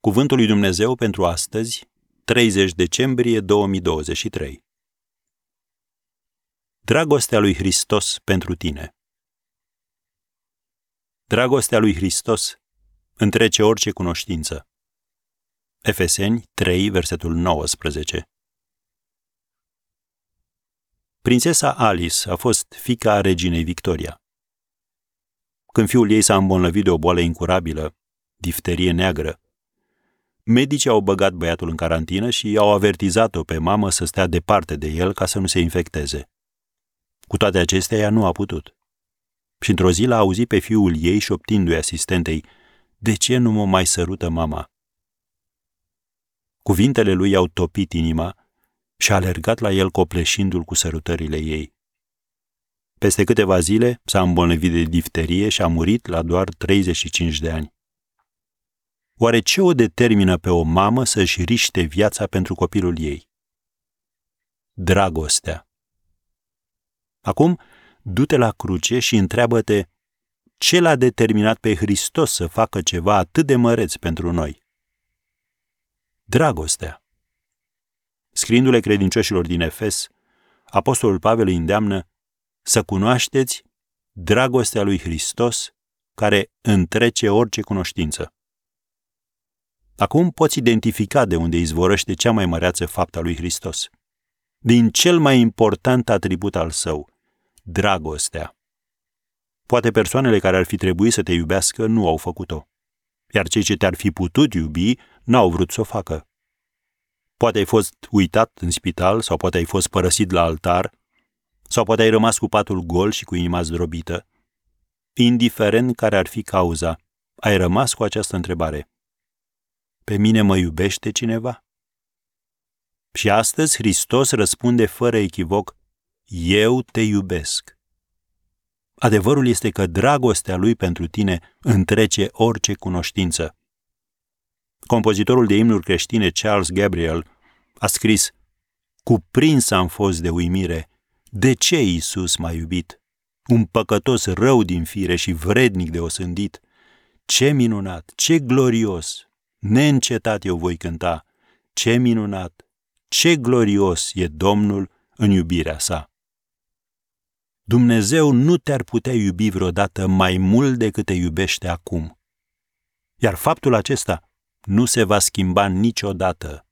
Cuvântul lui Dumnezeu pentru astăzi, 30 decembrie 2023. Dragostea lui Hristos pentru tine. Dragostea lui Hristos întrece orice cunoștință. Efeseni 3, versetul 19. Prințesa Alice a fost fica reginei Victoria. Când fiul ei s-a îmbolnăvit de o boală incurabilă, difterie neagră, medicii au băgat băiatul în carantină și au avertizat-o pe mamă să stea departe de el ca să nu se infecteze. Cu toate acestea, ea nu a putut. Și într-o zi l-a auzit pe fiul ei șoptindu-i asistentei, De ce nu mă mai sărută mama?" Cuvintele lui i-au topit inima și a alergat la el copleșindu-l cu sărutările ei. Peste câteva zile s-a îmbolnăvit de difterie și a murit la doar 35 de ani. Oare ce o determină pe o mamă să-și riște viața pentru copilul ei? Dragostea. Acum, du-te la cruce și întreabă-te ce l-a determinat pe Hristos să facă ceva atât de măreț pentru noi? Dragostea. Scriindu-le credincioșilor din Efes, Apostolul Pavel îi îndeamnă să cunoașteți dragostea lui Hristos care întrece orice cunoștință. Acum poți identifica de unde izvorăște cea mai măreață faptă lui Hristos. Din cel mai important atribut al său, dragostea. Poate persoanele care ar fi trebuit să te iubească nu au făcut-o, iar cei ce te-ar fi putut iubi n-au vrut să o facă. Poate ai fost uitat în spital sau poate ai fost părăsit la altar sau poate ai rămas cu patul gol și cu inima zdrobită. Indiferent care ar fi cauza, ai rămas cu această întrebare. Pe mine mă iubește cineva? Și astăzi Hristos răspunde fără echivoc, Eu te iubesc. Adevărul este că dragostea lui pentru tine întrece orice cunoștință. Compozitorul de imnuri creștine Charles Gabriel a scris Cuprins am fost de uimire. De ce Iisus m-a iubit? Un păcătos rău din fire și vrednic de osândit. Ce minunat, ce glorios, neîncetat eu voi cânta, ce minunat, ce glorios e Domnul în iubirea sa. Dumnezeu nu te-ar putea iubi vreodată mai mult decât te iubește acum. Iar faptul acesta nu se va schimba niciodată.